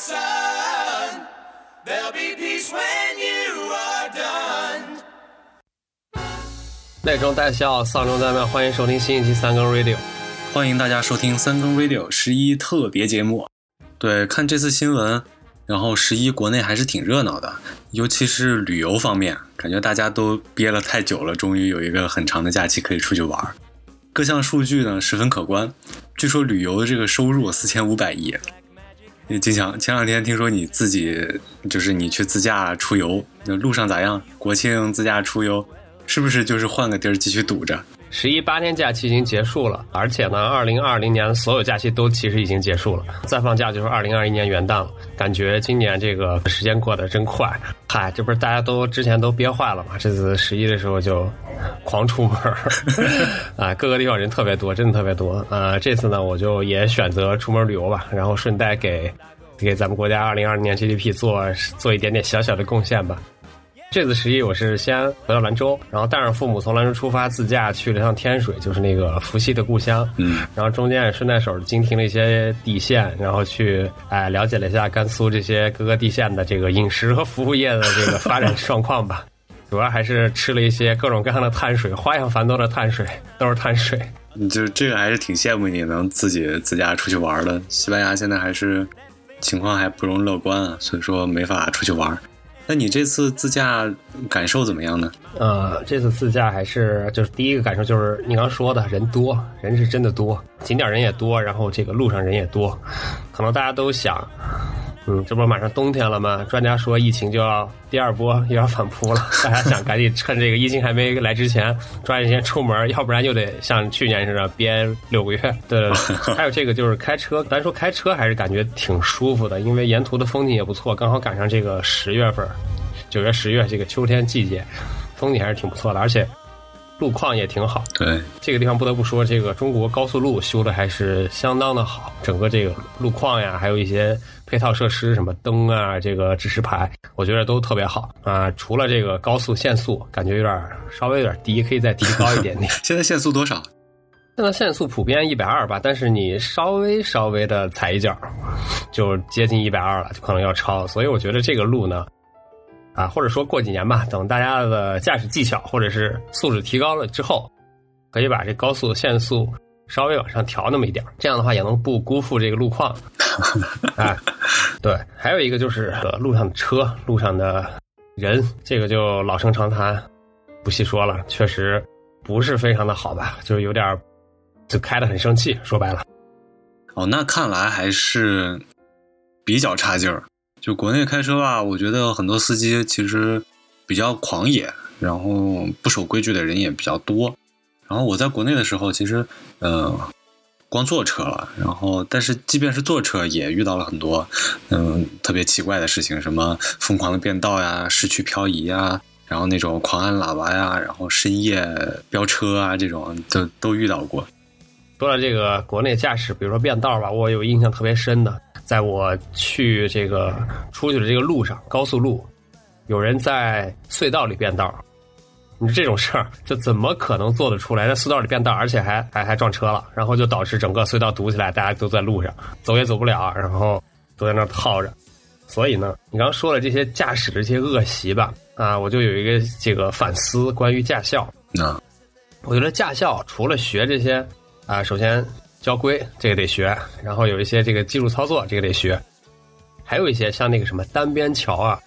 sun. There'll be peace when you are done. 内中带笑，丧中带妙，欢迎收听新一期三更 Radio。欢迎大家收听三更 Radio 十一特别节目。对，看这次新闻，然后十一国内还是挺热闹的，尤其是旅游方面，感觉大家都憋了太久了，终于有一个很长的假期可以出去玩儿。各项数据呢十分可观，据说旅游的这个收入四千五百亿。金强，前两天听说你自己就是你去自驾出游，那路上咋样？国庆自驾出游，是不是就是换个地儿继续堵着？十一八天假期已经结束了，而且呢，二零二零年所有假期都其实已经结束了，再放假就是二零二一年元旦了。感觉今年这个时间过得真快。嗨，这不是大家都之前都憋坏了嘛？这次十一的时候就狂出门儿，啊，各个地方人特别多，真的特别多。呃，这次呢，我就也选择出门旅游吧，然后顺带给给咱们国家二零二零年 GDP 做做一点点小小的贡献吧。这次十一我是先回到兰州，然后带上父母从兰州出发，自驾去了趟天水，就是那个伏羲的故乡。嗯，然后中间也顺带手经停了一些地县，然后去哎了解了一下甘肃这些各个地县的这个饮食和服务业的这个发展状况吧。主要还是吃了一些各种各样的碳水，花样繁多的碳水，都是碳水。就这个还是挺羡慕你能自己自驾出去玩的。西班牙现在还是情况还不容乐观啊，所以说没法出去玩。那你这次自驾感受怎么样呢？呃，这次自驾还是就是第一个感受就是你刚说的人多人是真的多，景点人也多，然后这个路上人也多，可能大家都想，嗯，这不马上冬天了吗？专家说疫情就要第二波又要反扑了，大家想赶紧趁这个疫情还没来之前抓紧时间出门，要不然就得像去年似的憋六个月。对对对，还有这个就是开车，咱说开车还是感觉挺舒服的，因为沿途的风景也不错，刚好赶上这个十月份。九月、十月这个秋天季节，风景还是挺不错的，而且路况也挺好。对，这个地方不得不说，这个中国高速路修的还是相当的好，整个这个路况呀，还有一些配套设施，什么灯啊，这个指示牌，我觉得都特别好啊。除了这个高速限速，感觉有点稍微有点低，可以再提高一点点。现在限速多少？现在限速普遍一百二吧，但是你稍微稍微的踩一脚，就接近一百二了，就可能要超。所以我觉得这个路呢。啊，或者说过几年吧，等大家的驾驶技巧或者是素质提高了之后，可以把这高速限速稍微往上调那么一点这样的话也能不辜负这个路况。啊，对，还有一个就是路上的车、路上的人，这个就老生常谈，不细说了。确实不是非常的好吧，就是有点就开的很生气。说白了，哦，那看来还是比较差劲儿。就国内开车吧，我觉得很多司机其实比较狂野，然后不守规矩的人也比较多。然后我在国内的时候，其实呃，光坐车了，然后但是即便是坐车，也遇到了很多嗯特别奇怪的事情，什么疯狂的变道呀、市区漂移呀，然后那种狂按喇叭呀，然后深夜飙车啊，这种都都遇到过。说到这个国内驾驶，比如说变道吧，我有印象特别深的。在我去这个出去的这个路上，高速路，有人在隧道里变道，你说这种事儿，就怎么可能做得出来？在隧道里变道，而且还还还撞车了，然后就导致整个隧道堵起来，大家都在路上走也走不了，然后都在那耗着。所以呢，你刚刚说了这些驾驶的这些恶习吧，啊，我就有一个这个反思，关于驾校。那我觉得驾校除了学这些啊，首先。交规这个得学，然后有一些这个技术操作这个得学，还有一些像那个什么单边桥啊，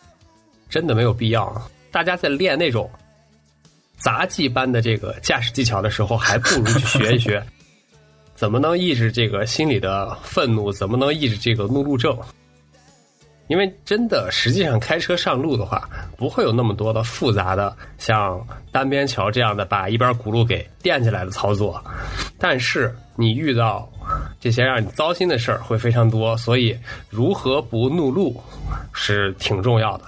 真的没有必要。大家在练那种杂技般的这个驾驶技巧的时候，还不如去学一学，怎么能抑制这个心里的愤怒，怎么能抑制这个怒路症。因为真的，实际上开车上路的话，不会有那么多的复杂的，像单边桥这样的把一边轱辘给垫起来的操作。但是你遇到这些让你糟心的事儿会非常多，所以如何不怒路是挺重要的。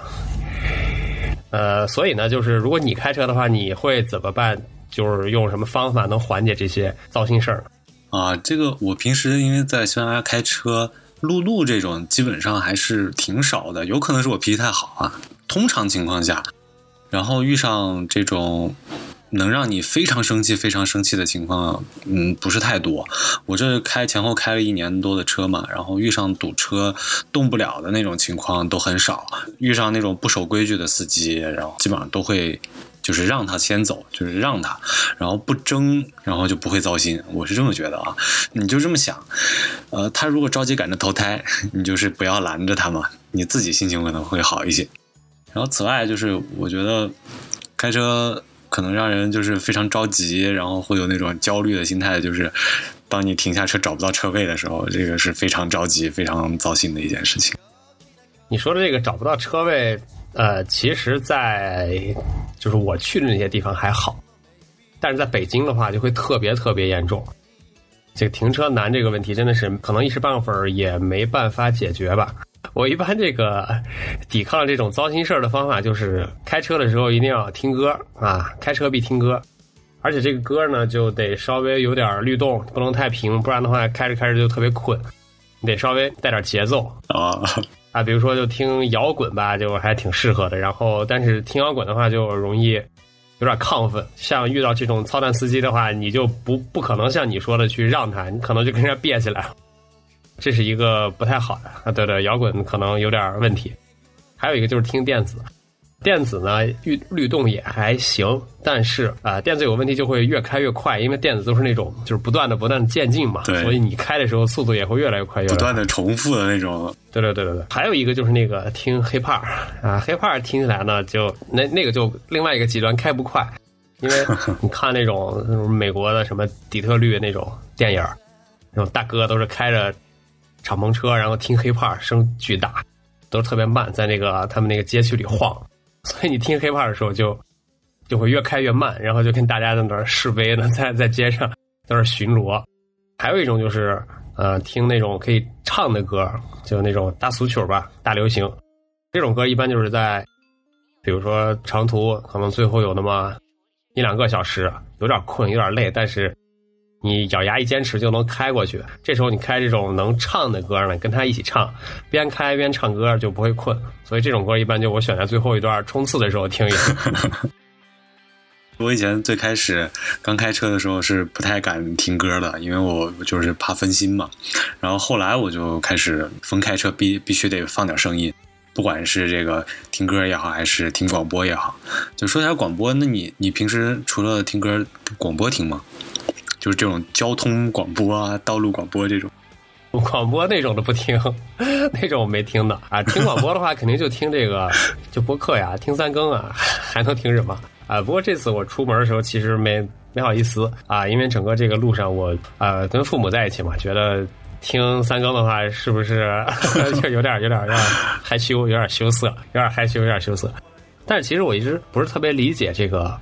呃，所以呢，就是如果你开车的话，你会怎么办？就是用什么方法能缓解这些糟心事儿？啊，这个我平时因为在西班牙开车。路怒这种基本上还是挺少的，有可能是我脾气太好啊。通常情况下，然后遇上这种能让你非常生气、非常生气的情况，嗯，不是太多。我这开前后开了一年多的车嘛，然后遇上堵车动不了的那种情况都很少，遇上那种不守规矩的司机，然后基本上都会。就是让他先走，就是让他，然后不争，然后就不会糟心。我是这么觉得啊，你就这么想，呃，他如果着急赶着投胎，你就是不要拦着他嘛，你自己心情可能会好一些。然后此外，就是我觉得开车可能让人就是非常着急，然后会有那种焦虑的心态，就是当你停下车找不到车位的时候，这个是非常着急、非常糟心的一件事情。你说的这个找不到车位。呃，其实，在就是我去的那些地方还好，但是在北京的话就会特别特别严重。这个停车难这个问题真的是可能一时半会儿也没办法解决吧。我一般这个抵抗这种糟心事儿的方法就是开车的时候一定要听歌啊，开车必听歌，而且这个歌呢就得稍微有点律动，不能太平，不然的话开着开着就特别困，你得稍微带点节奏啊。啊，比如说就听摇滚吧，就还挺适合的。然后，但是听摇滚的话就容易有点亢奋。像遇到这种操蛋司机的话，你就不不可能像你说的去让他，你可能就跟人家别起来了。这是一个不太好的啊。对对，摇滚可能有点问题。还有一个就是听电子。电子呢，律律动也还行，但是啊，电子有问题就会越开越快，因为电子都是那种就是不断的不断的渐进嘛，所以你开的时候速度也会越来越快，不断的重复的那种。对对对对对。还有一个就是那个听 hiphop 啊，hiphop 听起来呢，就那那个就另外一个极端，开不快，因为你看那种美国的什么底特律那种电影，那种大哥都是开着敞篷车，然后听 hiphop 声巨大，都特别慢，在那个他们那个街区里晃。所以你听 hiphop 的时候就就会越开越慢，然后就跟大家在那儿示威呢，在在街上在那儿巡逻。还有一种就是呃听那种可以唱的歌，就那种大俗曲吧，大流行。这种歌一般就是在比如说长途，可能最后有那么一两个小时，有点困，有点累，但是。你咬牙一坚持就能开过去。这时候你开这种能唱的歌呢，跟他一起唱，边开边唱歌就不会困。所以这种歌一般就我选在最后一段冲刺的时候听一下。我以前最开始刚开车的时候是不太敢听歌的，因为我就是怕分心嘛。然后后来我就开始分开车必必须得放点声音，不管是这个听歌也好，还是听广播也好。就说一下广播，那你你平时除了听歌，广播听吗？就是这种交通广播啊，道路广播这种，广播那种的不听，那种没听的啊。听广播的话，肯定就听这个，就播客呀，听三更啊，还能听什么啊？不过这次我出门的时候，其实没没好意思啊，因为整个这个路上我呃跟父母在一起嘛，觉得听三更的话，是不是就有点有点有点害羞，有点羞涩，有点害羞，有点羞涩。但是其实我一直不是特别理解这个。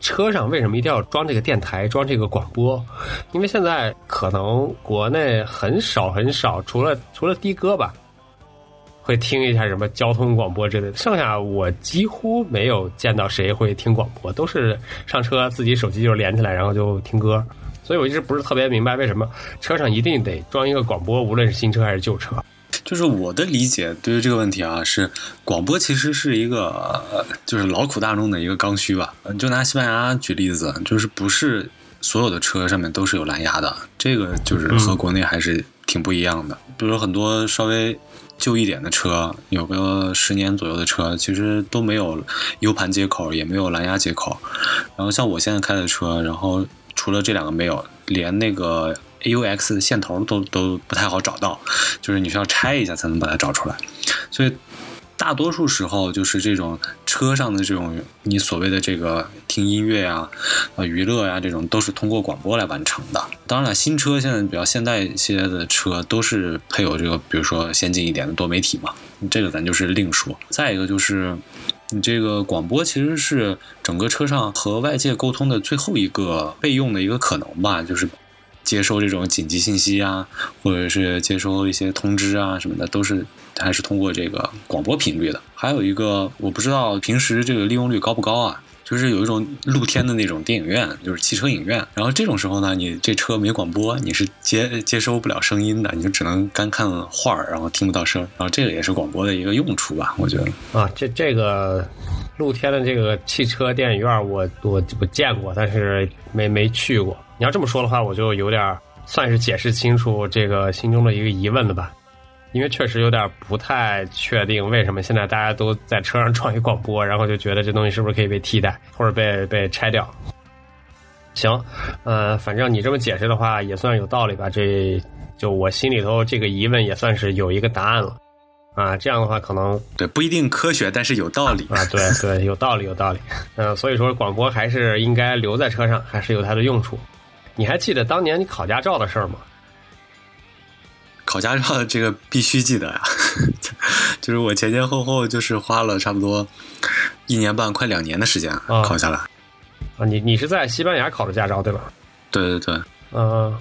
车上为什么一定要装这个电台、装这个广播？因为现在可能国内很少很少，除了除了的哥吧，会听一下什么交通广播之类的。剩下我几乎没有见到谁会听广播，都是上车自己手机就连起来，然后就听歌。所以我一直不是特别明白为什么车上一定得装一个广播，无论是新车还是旧车。就是我的理解，对于这个问题啊，是广播其实是一个，就是劳苦大众的一个刚需吧。就拿西班牙举例子，就是不是所有的车上面都是有蓝牙的，这个就是和国内还是挺不一样的。比如很多稍微旧一点的车，有个十年左右的车，其实都没有 U 盘接口，也没有蓝牙接口。然后像我现在开的车，然后除了这两个没有，连那个。AUX 的线头都都不太好找到，就是你需要拆一下才能把它找出来，所以大多数时候就是这种车上的这种你所谓的这个听音乐呀、呃娱乐呀这种都是通过广播来完成的。当然了，新车现在比较现代一些的车都是配有这个，比如说先进一点的多媒体嘛，这个咱就是另说。再一个就是你这个广播其实是整个车上和外界沟通的最后一个备用的一个可能吧，就是。接收这种紧急信息啊，或者是接收一些通知啊什么的，都是还是通过这个广播频率的。还有一个，我不知道平时这个利用率高不高啊？就是有一种露天的那种电影院，就是汽车影院。然后这种时候呢，你这车没广播，你是接接收不了声音的，你就只能干看画儿，然后听不到声。然后这个也是广播的一个用处吧？我觉得啊，这这个露天的这个汽车电影院我，我我见过，但是没没去过。你要这么说的话，我就有点算是解释清楚这个心中的一个疑问了吧。因为确实有点不太确定，为什么现在大家都在车上装一广播，然后就觉得这东西是不是可以被替代或者被被拆掉？行，呃，反正你这么解释的话，也算有道理吧。这就我心里头这个疑问也算是有一个答案了。啊，这样的话可能对不一定科学，但是有道理啊。对对，有道理有道理。嗯，所以说广播还是应该留在车上，还是有它的用处。你还记得当年你考驾照的事儿吗？考驾照这个必须记得呀，就是我前前后后就是花了差不多一年半，快两年的时间考下来。啊，你你是在西班牙考的驾照对吧？对对对，嗯，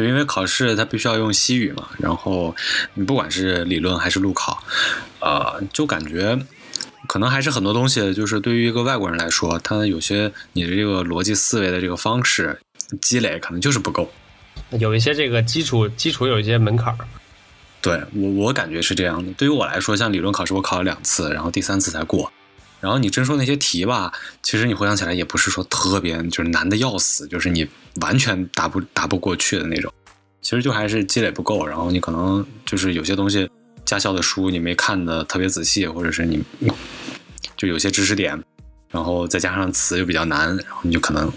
就因为考试它必须要用西语嘛，然后你不管是理论还是路考，呃，就感觉可能还是很多东西，就是对于一个外国人来说，他有些你的这个逻辑思维的这个方式积累可能就是不够。有一些这个基础基础有一些门槛儿，对我我感觉是这样的。对于我来说，像理论考试我考了两次，然后第三次才过。然后你真说那些题吧，其实你回想起来也不是说特别就是难的要死，就是你完全答不答不过去的那种。其实就还是积累不够，然后你可能就是有些东西驾校的书你没看的特别仔细，或者是你就有些知识点，然后再加上词又比较难，然后你就可能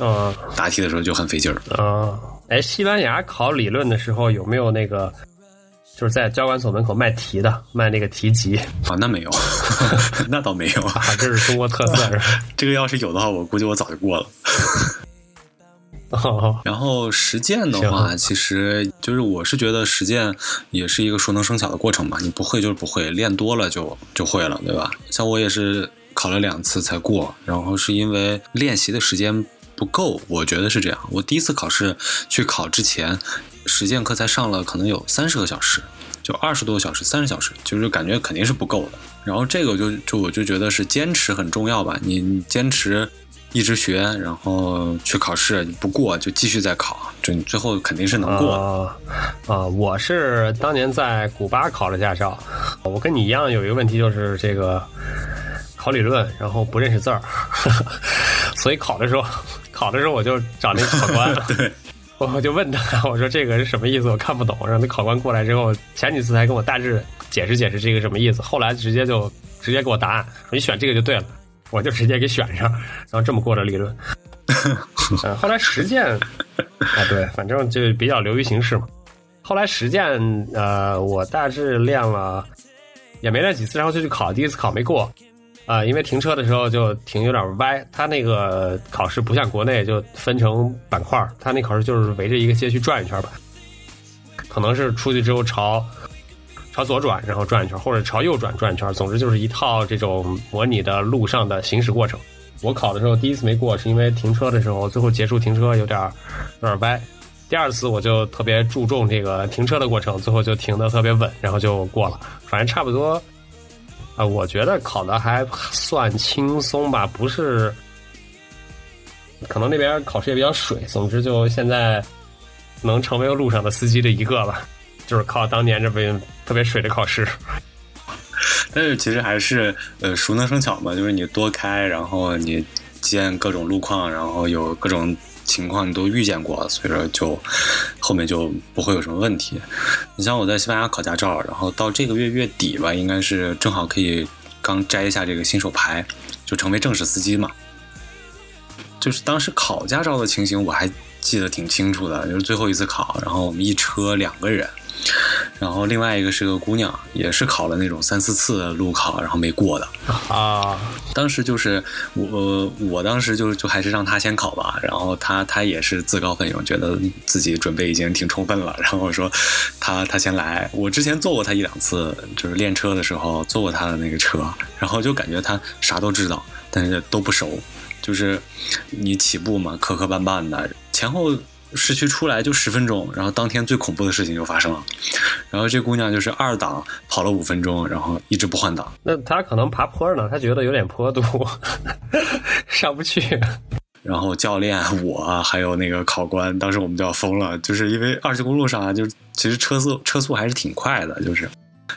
答题的时候就很费劲儿啊。哎，西班牙考理论的时候有没有那个，就是在交管所门口卖题的，卖那个题集啊？那没有，那倒没有啊，这是中国特色是吧？这个要是有的话，我估计我早就过了。然后实践的话，其实就是我是觉得实践也是一个熟能生巧的过程嘛，你不会就是不会，练多了就就会了，对吧？像我也是考了两次才过，然后是因为练习的时间。不够，我觉得是这样。我第一次考试去考之前，实践课才上了可能有三十个小时，就二十多个小时，三十小时，就是感觉肯定是不够的。然后这个就就我就觉得是坚持很重要吧。你你坚持一直学，然后去考试，你不过就继续再考，就你最后肯定是能过。啊，我是当年在古巴考了驾照，我跟你一样有一个问题，就是这个考理论，然后不认识字儿，所以考的时候。考的时候我就找那个考官，我我就问他，我说这个是什么意思？我看不懂。让那考官过来之后，前几次还跟我大致解释解释这个什么意思，后来直接就直接给我答案，说你选这个就对了，我就直接给选上，然后这么过的理论。嗯，后来实践啊，对，反正就比较流于形式嘛。后来实践，呃，我大致练了也没练几次，然后就去考，第一次考没过。啊，因为停车的时候就停有点歪，它那个考试不像国内就分成板块，它那考试就是围着一个街区转一圈吧，可能是出去之后朝朝左转，然后转一圈，或者朝右转转一圈，总之就是一套这种模拟的路上的行驶过程。我考的时候第一次没过，是因为停车的时候最后结束停车有点有点歪，第二次我就特别注重这个停车的过程，最后就停的特别稳，然后就过了，反正差不多。啊，我觉得考的还算轻松吧，不是，可能那边考试也比较水。总之，就现在能成为路上的司机的一个吧，就是靠当年这边特别水的考试。但是其实还是呃熟能生巧嘛，就是你多开，然后你见各种路况，然后有各种。情况你都遇见过，所以说就后面就不会有什么问题。你像我在西班牙考驾照，然后到这个月月底吧，应该是正好可以刚摘一下这个新手牌，就成为正式司机嘛。就是当时考驾照的情形我还记得挺清楚的，就是最后一次考，然后我们一车两个人。然后另外一个是个姑娘，也是考了那种三四次的路考，然后没过的啊。当时就是我，我当时就就还是让她先考吧。然后她她也是自告奋勇，觉得自己准备已经挺充分了。然后说她她先来。我之前坐过她一两次，就是练车的时候坐过她的那个车，然后就感觉她啥都知道，但是都不熟。就是你起步嘛，磕磕绊绊的，前后。市区出来就十分钟，然后当天最恐怖的事情就发生了。然后这姑娘就是二档跑了五分钟，然后一直不换挡。那她可能爬坡呢，她觉得有点坡度，上不去。然后教练我还有那个考官，当时我们就要疯了，就是因为二级公路上啊，就其实车速车速还是挺快的，就是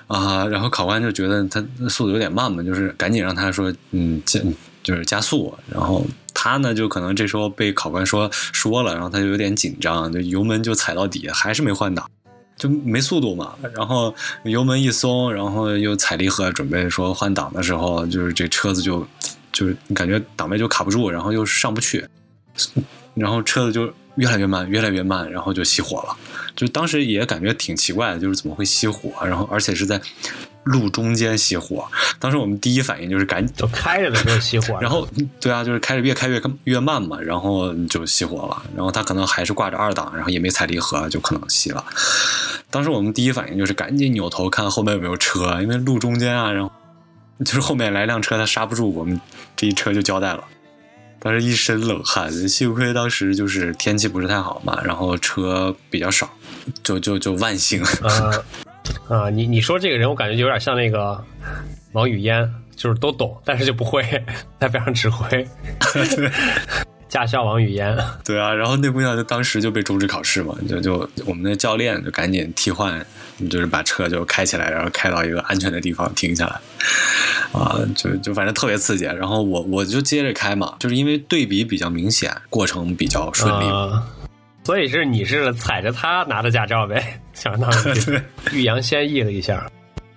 啊，然后考官就觉得他速度有点慢嘛，就是赶紧让他说，嗯，加就是加速。然后他呢，就可能这时候被考官说说了，然后他就有点紧张，就油门就踩到底，还是没换挡，就没速度嘛。然后油门一松，然后又踩离合，准备说换挡的时候，就是这车子就就是感觉档位就卡不住，然后又上不去，然后车子就越来越慢，越来越慢，然后就熄火了。就当时也感觉挺奇怪的，就是怎么会熄火，然后而且是在路中间熄火。当时我们第一反应就是赶紧就开着的时候熄火，然后对啊，就是开着越开越越慢嘛，然后就熄火了。然后他可能还是挂着二档，然后也没踩离合，就可能熄了。当时我们第一反应就是赶紧扭头看后面有没有车，因为路中间啊，然后就是后面来辆车，他刹不住，我们这一车就交代了。当时一身冷汗，幸亏当时就是天气不是太好嘛，然后车比较少，就就就万幸。啊啊，你你说这个人，我感觉有点像那个王语嫣，就是都懂，但是就不会在边上指挥。驾校王语嫣，对啊，然后那姑娘就当时就被终止考试嘛，就就我们的教练就赶紧替换，就是把车就开起来，然后开到一个安全的地方停下来，啊，就就反正特别刺激。然后我我就接着开嘛，就是因为对比比较明显，过程比较顺利。啊所以是你是踩着他拿的驾照呗，相当于 欲扬先抑了一下。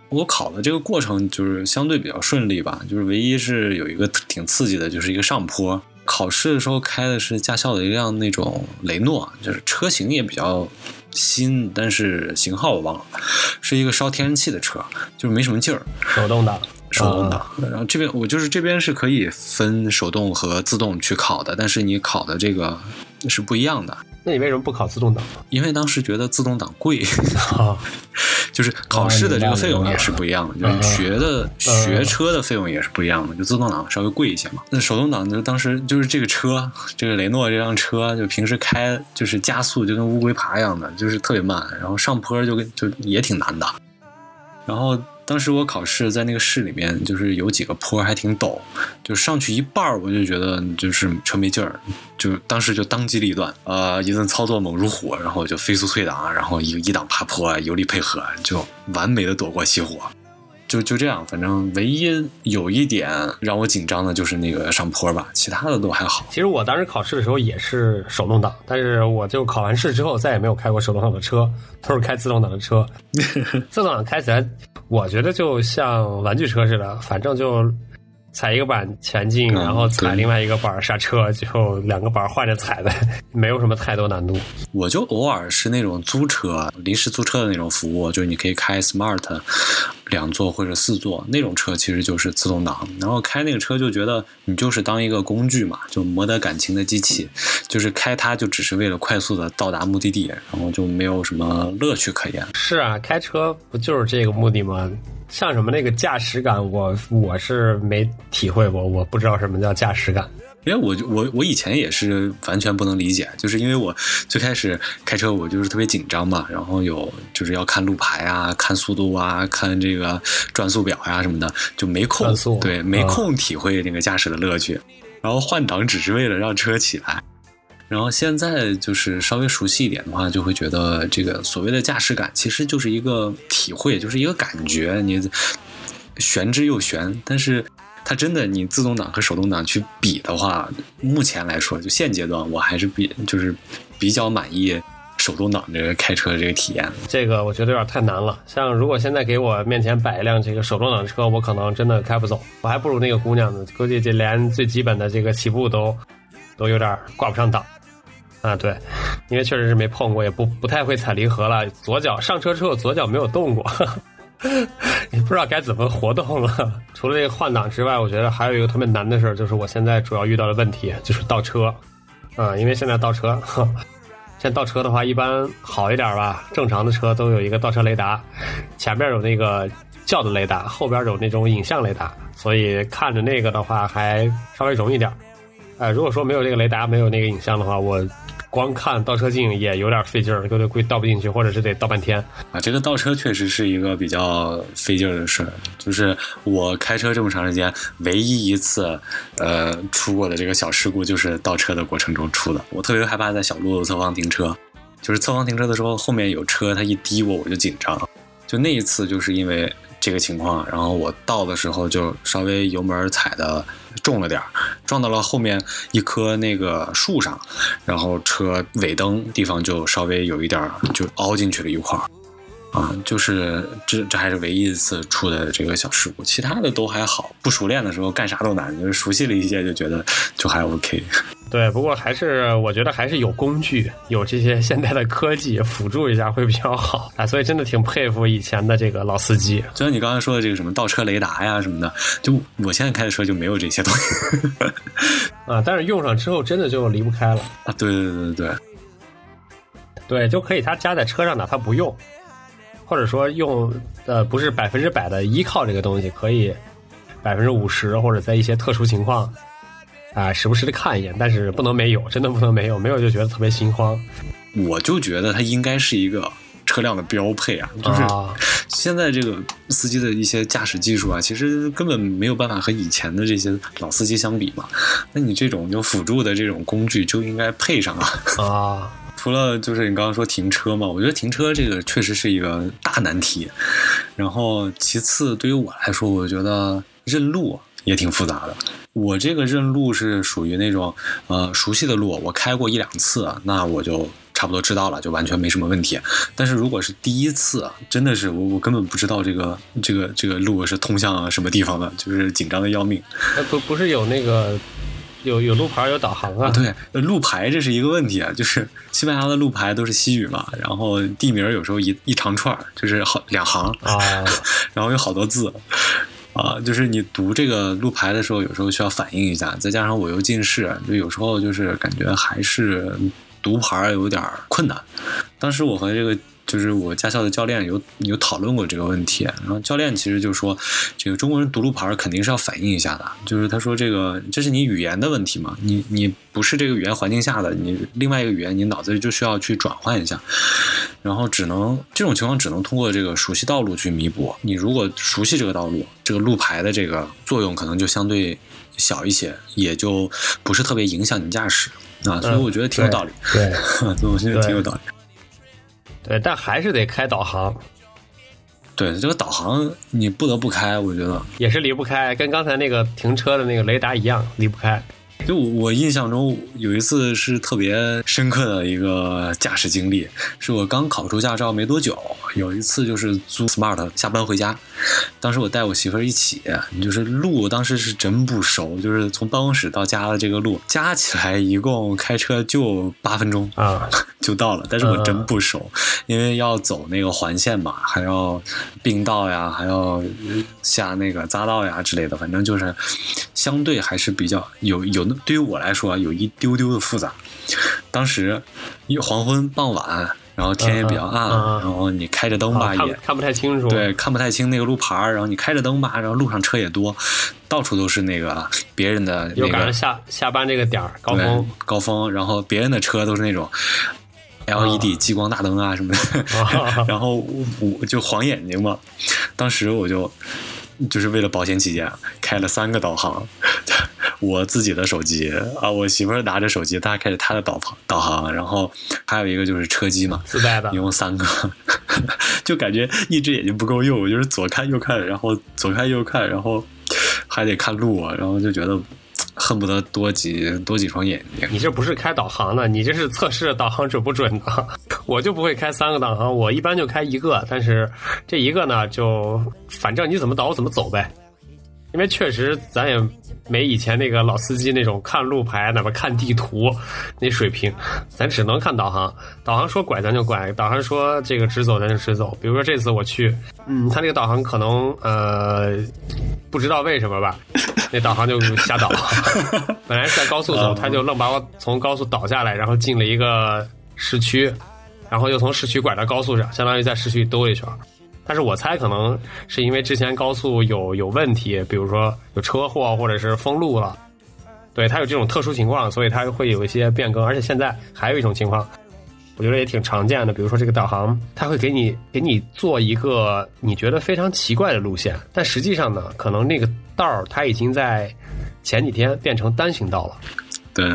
我考的这个过程就是相对比较顺利吧，就是唯一是有一个挺刺激的，就是一个上坡。考试的时候开的是驾校的一辆那种雷诺，就是车型也比较新，但是型号我忘了，是一个烧天然气的车，就是没什么劲儿。手动挡，手动挡，然后这边我就是这边是可以分手动和自动去考的，但是你考的这个是不一样的，那你为什么不考自动挡？因为当时觉得自动挡贵，啊，就是考试的这个费用也是不一样的，嗯就是学的学车的费用也是不一样的，就自动挡稍微贵一些嘛。那手动挡就当时就是这个车，这个雷诺这辆车，就平时开就是加速就跟乌龟爬一样的，就是特别慢，然后上坡就跟就也挺难的。然后当时我考试在那个市里面，就是有几个坡还挺陡，就上去一半儿我就觉得就是车没劲儿，就当时就当机立断，呃，一顿操作猛如虎，然后就飞速退档，然后一一档爬坡，油力配合，就完美的躲过熄火。就就这样，反正唯一有一点让我紧张的就是那个上坡吧，其他的都还好。其实我当时考试的时候也是手动挡，但是我就考完试之后再也没有开过手动挡的车，都是开自动挡的车。自动挡开起来，我觉得就像玩具车似的，反正就踩一个板前进，嗯然后踩另外一个板刹车，就两个板换着踩呗，没有什么太多难度。我就偶尔是那种租车，临时租车的那种服务，就是你可以开 Smart 两座或者四座那种车，其实就是自动挡。然后开那个车就觉得你就是当一个工具嘛，就磨得感情的机器，就是开它就只是为了快速的到达目的地，然后就没有什么乐趣可言。是啊，开车不就是这个目的吗？像什么那个驾驶感，我我是没体会过，我不知道什么叫驾驶感。因为我就我我以前也是完全不能理解，就是因为我最开始开车我就是特别紧张嘛，然后有就是要看路牌啊、看速度啊、看这个转速表呀、什么的，就没空对没啊空体会那个驾驶的乐趣。然后换挡只是为了让车起来。然后现在就是稍微熟悉一点的话，就会觉得这个所谓的驾驶感其实就是一个体会，就是一个感觉，你玄之又玄，但是它真的你自动挡和手动挡去比的话，目前来说，就现阶段我还是比就是比较满意手动挡这个开车这个体验。这个我觉得有点太难了。像如果现在给我面前摆一辆这个手动挡车，我可能真的开不走，我还不如那个姑娘呢。估计这连最基本的这个起步都都有点挂不上档。啊，对，因为确实是没碰过，也不不太会踩离合了。左脚上车之后，左脚没有动过，也不知道该怎么活动了。除了这个换挡之外，我觉得还有一个特别难的事儿，就是我现在主要遇到的问题就是倒车。啊，因为现在倒车，呵现在倒车的话，一般好一点吧，正常的车都有一个倒车雷达，前面有那个叫的雷达，后边有那种影像雷达，所以看着那个的话还稍微容易点儿。呃，如果说没有这个雷达，没有那个影像的话，我光看倒车镜也有点费劲儿，有点估计倒不进去，或者是得倒半天。啊，这个倒车确实是一个比较费劲儿的事儿。就是我开车这么长时间，唯一一次，呃，出过的这个小事故就是倒车的过程中出的。我特别害怕在小路的侧方停车，就是侧方停车的时候，后面有车，它一滴我我就紧张。就那一次，就是因为这个情况，然后我到的时候就稍微油门踩的重了点儿，撞到了后面一棵那个树上，然后车尾灯地方就稍微有一点就凹进去了一块。啊，就是这这还是唯一一次出的这个小事故，其他的都还好。不熟练的时候干啥都难，就是熟悉了一些就觉得就还 OK。对，不过还是我觉得还是有工具，有这些现代的科技辅助一下会比较好啊。所以真的挺佩服以前的这个老司机。就像你刚才说的这个什么倒车雷达呀什么的，就我现在开的车就没有这些东西啊。但是用上之后真的就离不开了啊。对对对对对，对就可以它加在车上哪怕不用。或者说用呃不是百分之百的依靠这个东西，可以百分之五十，或者在一些特殊情况啊，时不时的看一眼，但是不能没有，真的不能没有，没有就觉得特别心慌。我就觉得它应该是一个车辆的标配啊，就是现在这个司机的一些驾驶技术啊，其实根本没有办法和以前的这些老司机相比嘛。那你这种就辅助的这种工具就应该配上啊啊。除了就是你刚刚说停车嘛，我觉得停车这个确实是一个大难题。然后其次，对于我来说，我觉得认路也挺复杂的。我这个认路是属于那种呃熟悉的路，我开过一两次，那我就差不多知道了，就完全没什么问题。但是如果是第一次，真的是我我根本不知道这个这个这个路是通向什么地方的，就是紧张的要命。哎，不不是有那个。有有路牌有导航啊？对，路牌这是一个问题啊，就是 西班牙的路牌都是西语嘛，然后地名有时候一一长串就是好两行啊，然后有好多字啊，就是你读这个路牌的时候，有时候需要反应一下，再加上我又近视，就有时候就是感觉还是读牌有点困难。当时我和这个。就是我驾校的教练有有讨论过这个问题，然后教练其实就说，这个中国人读路牌肯定是要反应一下的，就是他说这个这是你语言的问题嘛，你你不是这个语言环境下的，你另外一个语言你脑子里就需要去转换一下，然后只能这种情况只能通过这个熟悉道路去弥补。你如果熟悉这个道路，这个路牌的这个作用可能就相对小一些，也就不是特别影响你驾驶啊，所以我觉得挺有道理，对，我觉得挺有道理。对，但还是得开导航。对，这个导航你不得不开，我觉得也是离不开，跟刚才那个停车的那个雷达一样，离不开。就我印象中有一次是特别深刻的一个驾驶经历，是我刚考出驾照没多久，有一次就是租 smart 下班回家，当时我带我媳妇儿一起，就是路当时是真不熟，就是从办公室到家的这个路加起来一共开车就八分钟啊就到了，但是我真不熟，因为要走那个环线嘛，还要并道呀，还要下那个匝道呀之类的，反正就是相对还是比较有有。对于我来说，有一丢丢的复杂。当时一黄昏傍晚，然后天也比较暗，然后你开着灯吧，也看不太清楚。对，看不太清那个路牌然后你开着灯吧，然后路上车也多，到处都是那个别人的。又赶上下下班这个点儿，高峰高峰，然后别人的车都是那种 LED 激光大灯啊什么的，然后我就晃眼睛嘛。当时我就就是为了保险起见，开了三个导航。我自己的手机啊，我媳妇儿拿着手机，她开着她的导航导航，然后还有一个就是车机嘛，自带的，一共三个，就感觉一只眼睛不够用，我就是左看右看，然后左看右看，然后还得看路，然后就觉得恨不得多几多几双眼睛。你这不是开导航的，你这是测试导航准不准的。我就不会开三个导航，我一般就开一个，但是这一个呢，就反正你怎么导我怎么走呗。因为确实，咱也没以前那个老司机那种看路牌，哪怕看地图那水平，咱只能看导航。导航说拐咱就拐，导航说这个直走咱就直走。比如说这次我去，嗯，他那个导航可能呃不知道为什么吧，那导航就瞎导。本来是在高速走，他就愣把我从高速倒下来，然后进了一个市区，然后又从市区拐到高速上，相当于在市区兜一圈。但是我猜可能是因为之前高速有有问题，比如说有车祸或者是封路了，对它有这种特殊情况，所以它会有一些变更。而且现在还有一种情况，我觉得也挺常见的，比如说这个导航，它会给你给你做一个你觉得非常奇怪的路线，但实际上呢，可能那个道儿它已经在前几天变成单行道了。对。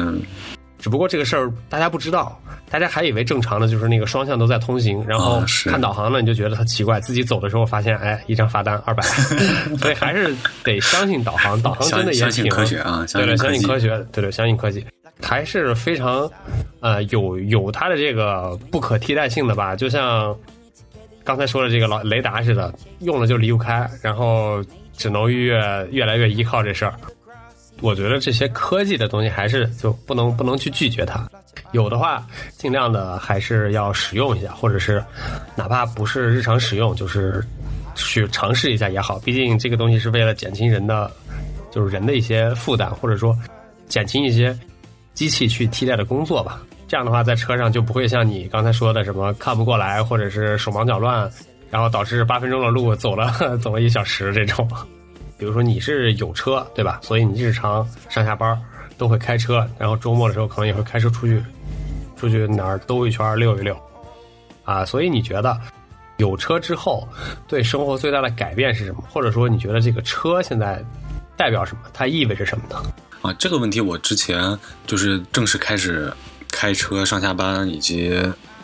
只不过这个事儿大家不知道，大家还以为正常的就是那个双向都在通行，然后看导航呢，你就觉得它奇怪，自己走的时候发现，哎，一张罚单二百，所以还是得相信导航，导航真的也相信挺科学啊，对对，相信科学，对对，相信科技，还是非常，呃，有有它的这个不可替代性的吧。就像刚才说的这个老雷达似的，用了就离不开，然后只能越越来越依靠这事儿。我觉得这些科技的东西还是就不能不能去拒绝它，有的话尽量的还是要使用一下，或者是哪怕不是日常使用，就是去尝试一下也好。毕竟这个东西是为了减轻人的就是人的一些负担，或者说减轻一些机器去替代的工作吧。这样的话，在车上就不会像你刚才说的什么看不过来，或者是手忙脚乱，然后导致八分钟的路走了 走了一小时这种。比如说你是有车，对吧？所以你日常上下班都会开车，然后周末的时候可能也会开车出去，出去哪儿兜一圈溜一溜，啊，所以你觉得有车之后对生活最大的改变是什么？或者说你觉得这个车现在代表什么？它意味着什么呢？啊，这个问题我之前就是正式开始开车上下班，以及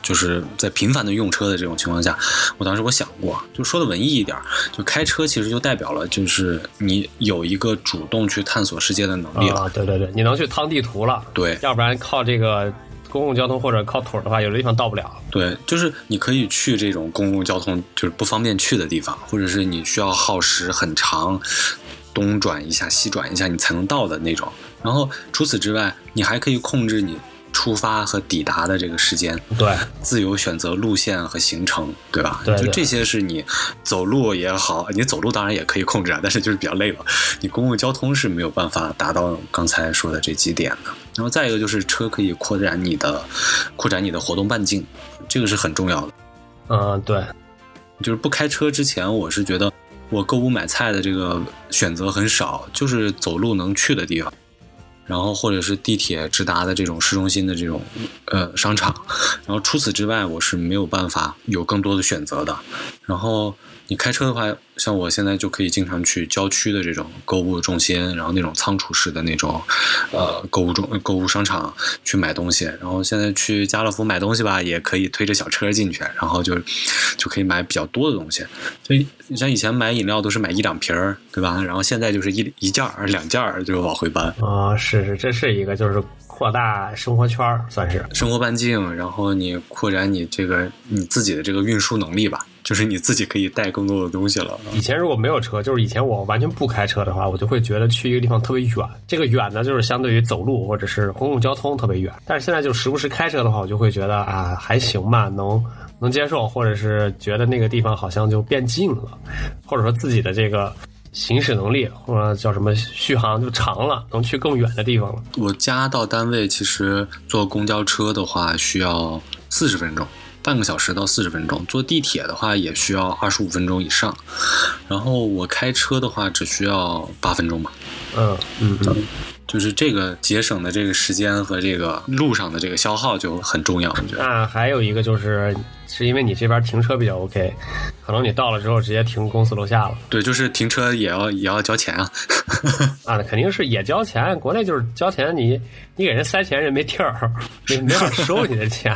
就是在频繁的用车的这种情况下，我当时我想过，就说的文艺一点儿，就开车其实就代表了就是你有一个主动去探索世界的能力了。啊，对对对，你能去趟地图了，对要不然靠这个公共交通或者靠腿儿的话，有的地方到不了。对，就是你可以去这种公共交通就是不方便去的地方，或者是你需要耗时很长，东转一下西转一下你才能到的那种。然后除此之外，你还可以控制你出发和抵达的这个时间，对，自由选择路线和行程，对吧？对对就这些是你走路也好，你走路当然也可以控制啊，但是就是比较累了。你公共交通是没有办法达到刚才说的这几点的。然后再一个就是车可以扩展你的扩展你的活动半径，这个是很重要的。嗯，对，就是不开车之前，我是觉得我购物买菜的这个选择很少，就是走路能去的地方，然后或者是地铁直达的这种市中心的这种呃商场，然后除此之外，我是没有办法有更多的选择的。然后你开车的话，像我现在就可以经常去郊区的这种购物中心，然后那种仓储式的那种呃购物中购物商场去买东西。然后现在去家乐福买东西吧，也可以推着小车进去，然后就就可以买比较多的东西。所以你像以前买饮料都是买一两瓶儿，对吧？然后现在就是一一件儿、两件儿就往回搬。啊、是是，这是一个就是扩大生活圈儿，算是。生活半径，然后你扩展你这个你自己的这个运输能力吧，就是你自己可以带更多的东西了。以前如果没有车，就是以前我完全不开车的话，我就会觉得去一个地方特别远。这个远呢，就是相对于走路或者是公共交通特别远。但是现在就时不时开车的话，我就会觉得啊，还行吧，能能接受，或者是觉得那个地方好像就变近了，或者说自己的这个行驶能力或者叫什么续航就长了，能去更远的地方了。我家到单位其实坐公交车的话需要四十分钟，半个小时到四十分钟；坐地铁的话也需要二十五分钟以上。然后我开车的话只需要八分钟吧。嗯嗯嗯，就是这个节省的这个时间和这个路上的这个消耗就很重要，我觉得。那还有一个就是，是因为你这边停车比较 OK，可能你到了之后直接停公司楼下了。对，就是停车也要也要交钱啊。啊，那肯定是也交钱。国内就是交钱，你你给人塞钱，人没地儿，没没法收你的钱。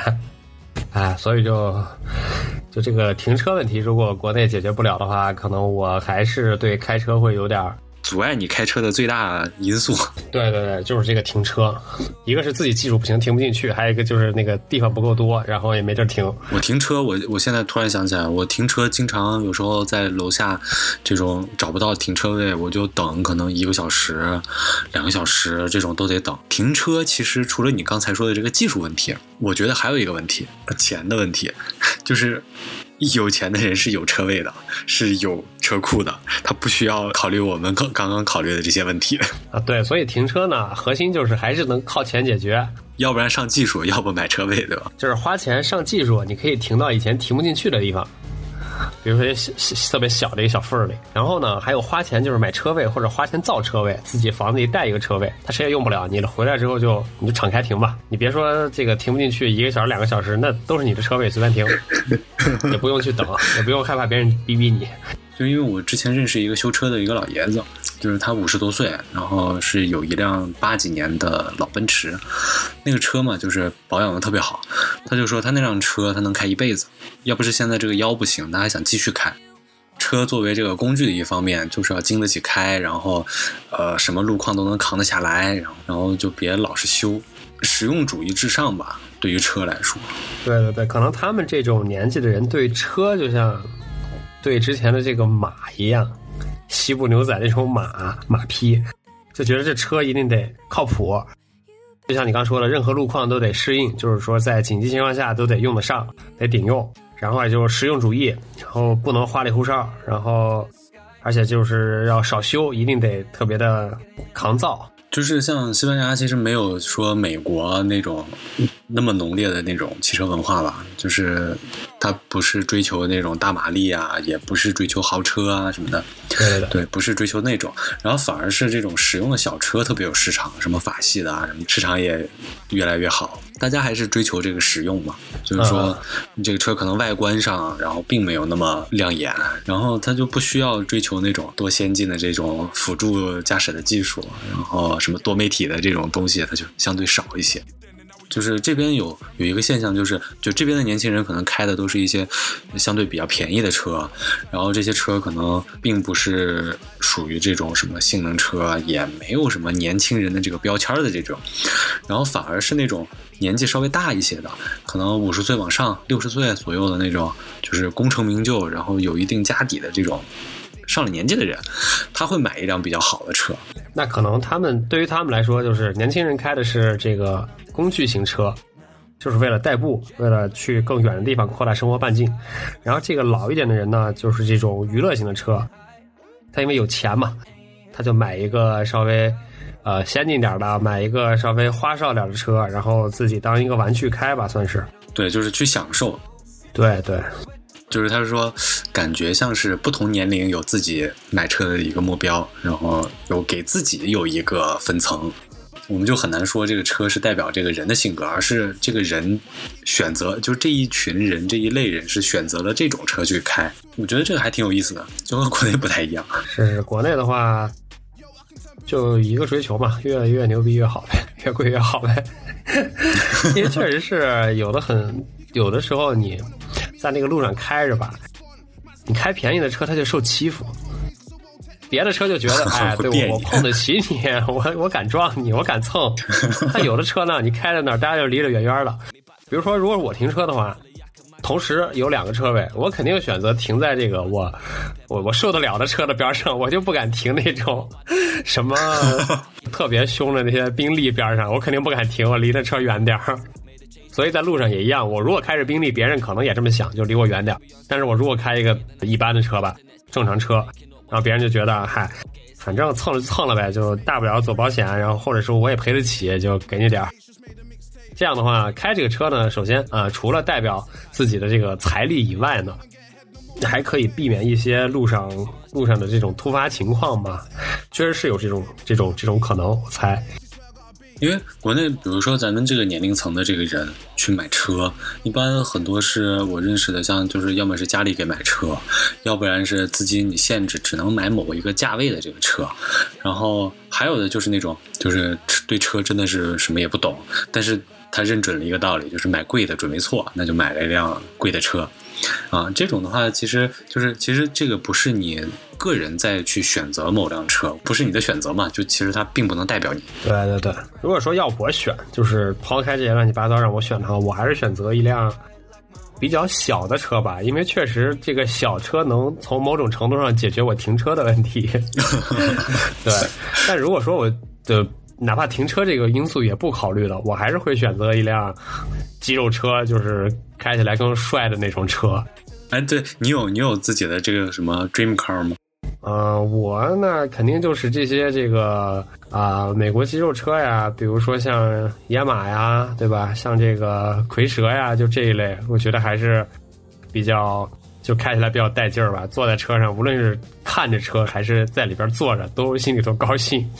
哎，所以就就这个停车问题，如果国内解决不了的话，可能我还是对开车会有点。阻碍你开车的最大因素。对对对，就是这个停车，一个是自己技术不行，停不进去；还有一个就是那个地方不够多，然后也没地儿停。我停车，我我现在突然想起来，我停车经常有时候在楼下这种找不到停车位，我就等可能一个小时、两个小时这种都得等。停车其实除了你刚才说的这个技术问题，我觉得还有一个问题，钱的问题，就是。有钱的人是有车位的，是有车库的，他不需要考虑我们刚刚刚考虑的这些问题。啊，对，所以停车呢，核心就是还是能靠钱解决，要不然上技术，要不买车位，对吧？就是花钱上技术，你可以停到以前停不进去的地方，比如说小小特别小的一个小缝儿里。然后呢，还有花钱就是买车位或者花钱造车位，自己房子里带一个车位，他谁也用不了，你回来之后就你就敞开停吧，你别说这个停不进去一个小时两个小时，那都是你的车位，随便停，也不用去等，也不用害怕别人逼逼你。就因为我之前认识一个修车的一个老爷子，就是他五十多岁，然后是有一辆八几年的老奔驰，那个车嘛，就是保养的特别好。他就说他那辆车他能开一辈子，要不是现在这个腰不行，他还想继续开。车作为这个工具的一方面，就是要经得起开，然后，呃，什么路况都能扛得下来，然后，然后就别老是修，实用主义至上吧。对于车来说，对对对，可能他们这种年纪的人对车就像对之前的这个马一样，西部牛仔那种马马匹，就觉得这车一定得靠谱。就像你刚说的，任何路况都得适应，就是说在紧急情况下都得用得上，得顶用。然后也就是实用主义，然后不能花里胡哨，然后而且就是要少修，一定得特别的抗造。就是像西班牙，其实没有说美国那种那么浓烈的那种汽车文化吧。就是它不是追求那种大马力啊，也不是追求豪车啊什么的。对不是追求那种，然后反而是这种实用的小车特别有市场，什么法系的啊，什么市场也越来越好。大家还是追求这个实用嘛，就是说你这个车可能外观上，然后并没有那么亮眼，然后它就不需要追求那种多先进的这种辅助驾驶的技术，然后什么多媒体的这种东西，它就相对少一些。就是这边有有一个现象，就是就这边的年轻人可能开的都是一些相对比较便宜的车，然后这些车可能并不是属于这种什么性能车，也没有什么年轻人的这个标签的这种，然后反而是那种年纪稍微大一些的，可能五十岁往上、六十岁左右的那种，就是功成名就，然后有一定家底的这种上了年纪的人，他会买一辆比较好的车。那可能他们对于他们来说，就是年轻人开的是这个。工具型车，就是为了代步，为了去更远的地方扩大生活半径。然后这个老一点的人呢，就是这种娱乐型的车，他因为有钱嘛，他就买一个稍微呃先进点的，买一个稍微花哨点的车，然后自己当一个玩具开吧，算是。对，就是去享受。对对，就是他说，感觉像是不同年龄有自己买车的一个目标，然后有给自己有一个分层。我们就很难说这个车是代表这个人的性格，而是这个人选择，就这一群人这一类人是选择了这种车去开。我觉得这个还挺有意思的，就和国内不太一样。是是，国内的话就一个追求嘛，越越牛逼越好呗，越贵越好呗。因为确实是有的很，有的时候你在那个路上开着吧，你开便宜的车，他就受欺负。别的车就觉得，哎，对我我碰得起你，我我敢撞你，我敢蹭。但有的车呢，你开在那儿，大家就离得远远的。比如说，如果我停车的话，同时有两个车位，我肯定选择停在这个我我我受得了的车的边上，我就不敢停那种什么 特别凶的那些宾利边上，我肯定不敢停，我离那车远点儿。所以在路上也一样，我如果开着宾利，别人可能也这么想，就离我远点但是我如果开一个一般的车吧，正常车。然后别人就觉得，嗨，反正蹭了就蹭了呗，就大不了走保险，然后或者说我也赔得起，就给你点儿。这样的话，开这个车呢，首先啊，除了代表自己的这个财力以外呢，还可以避免一些路上路上的这种突发情况嘛。确实是有这种这种这种可能，我猜。因为国内，比如说咱们这个年龄层的这个人去买车，一般很多是我认识的，像就是要么是家里给买车，要不然是资金你限制，只能买某一个价位的这个车，然后还有的就是那种就是对车真的是什么也不懂，但是他认准了一个道理，就是买贵的准没错，那就买了一辆贵的车。啊，这种的话，其实就是其实这个不是你个人在去选择某辆车，不是你的选择嘛？就其实它并不能代表你。对对对，如果说要我选，就是抛开这些乱七八糟让我选的话，我还是选择一辆比较小的车吧，因为确实这个小车能从某种程度上解决我停车的问题。对，但如果说我的哪怕停车这个因素也不考虑了，我还是会选择一辆肌肉车，就是开起来更帅的那种车。哎，对你有你有自己的这个什么 dream car 吗？呃，我那肯定就是这些这个啊，美国肌肉车呀，比如说像野马呀，对吧？像这个蝰蛇呀，就这一类，我觉得还是比较。就开起来比较带劲儿吧，坐在车上，无论是看着车还是在里边坐着，都心里头高兴。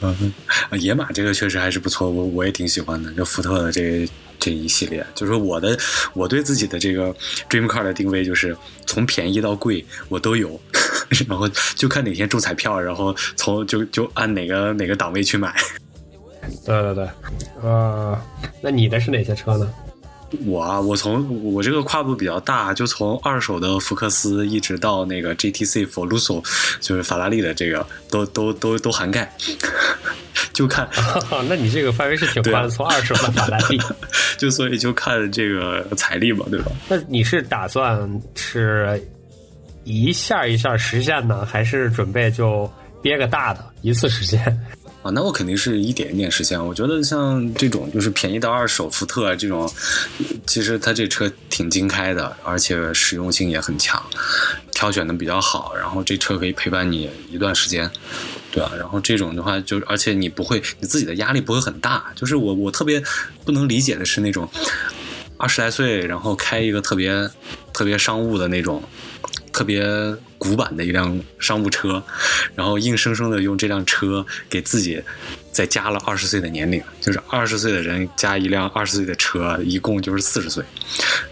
嗯，野马这个确实还是不错，我我也挺喜欢的。就福特的这这一系列，就是我的我对自己的这个 dream car 的定位，就是从便宜到贵我都有。然后就看哪天中彩票，然后从就就按哪个哪个档位去买。对对对，呃，那你的是哪些车呢？我啊，我从我这个跨度比较大，就从二手的福克斯一直到那个 GTC f o r l u s o 就是法拉利的这个，都都都都涵盖。就看，那你这个范围是挺宽的，从二手的法拉利，就所以就看这个财力嘛，对吧？那你是打算是一下一下实现呢，还是准备就憋个大的一次实现？啊，那我肯定是一点一点实现。我觉得像这种就是便宜的二手福特这种，其实它这车挺经开的，而且实用性也很强，挑选的比较好，然后这车可以陪伴你一段时间，对吧？然后这种的话，就而且你不会，你自己的压力不会很大。就是我我特别不能理解的是那种二十来岁，然后开一个特别特别商务的那种。特别古板的一辆商务车，然后硬生生的用这辆车给自己再加了二十岁的年龄，就是二十岁的人加一辆二十岁的车，一共就是四十岁。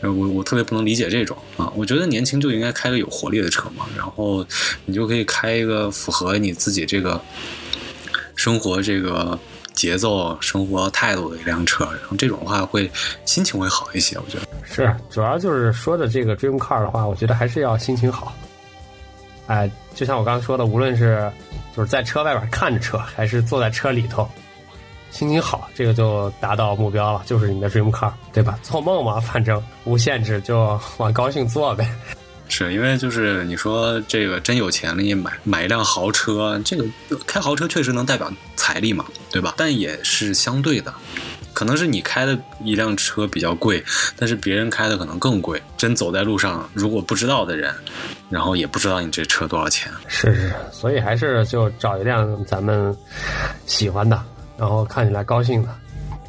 我我特别不能理解这种啊，我觉得年轻就应该开个有活力的车嘛，然后你就可以开一个符合你自己这个生活这个节奏、生活态度的一辆车，然后这种的话会心情会好一些，我觉得。是，主要就是说的这个 dream car 的话，我觉得还是要心情好。哎，就像我刚刚说的，无论是就是在车外边看着车，还是坐在车里头，心情好，这个就达到目标了，就是你的 dream car，对吧？做梦嘛，反正无限制，就往高兴做呗。是因为就是你说这个真有钱了，你买买一辆豪车，这个开豪车确实能代表财力嘛，对吧？但也是相对的。可能是你开的一辆车比较贵，但是别人开的可能更贵。真走在路上，如果不知道的人，然后也不知道你这车多少钱。是是，所以还是就找一辆咱们喜欢的，然后看起来高兴的，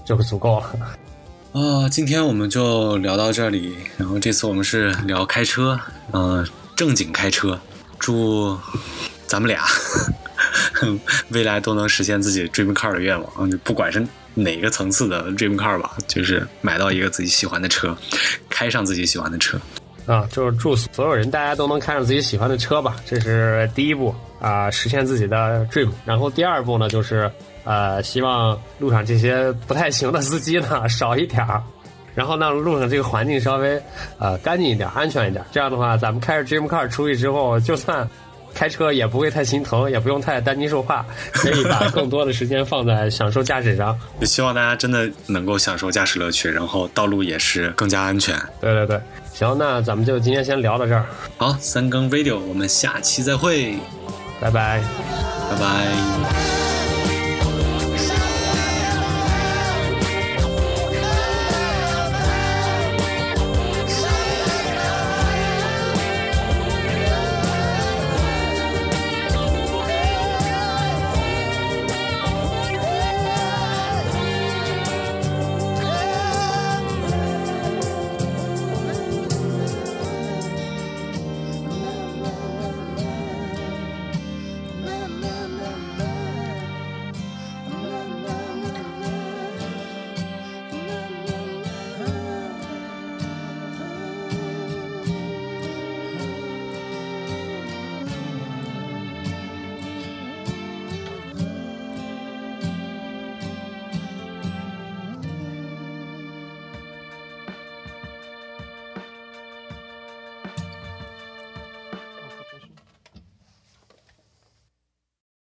就足够了。啊，今天我们就聊到这里。然后这次我们是聊开车，嗯，正经开车。祝咱们俩 未来都能实现自己 dream car 的愿望，不管是。哪个层次的 dream car 吧，就是买到一个自己喜欢的车，开上自己喜欢的车，啊，就是祝所有人大家都能开上自己喜欢的车吧，这是第一步啊，实现自己的 dream。然后第二步呢，就是呃，希望路上这些不太行的司机呢少一点儿，然后呢，路上这个环境稍微呃干净一点，安全一点。这样的话，咱们开着 dream car 出去之后，就算。开车也不会太心疼，也不用太担惊受怕，可以把更多的时间放在享受驾驶上。也希望大家真的能够享受驾驶乐趣，然后道路也是更加安全。对对对，行，那咱们就今天先聊到这儿。好，三更 radio，我们下期再会，拜拜，拜拜。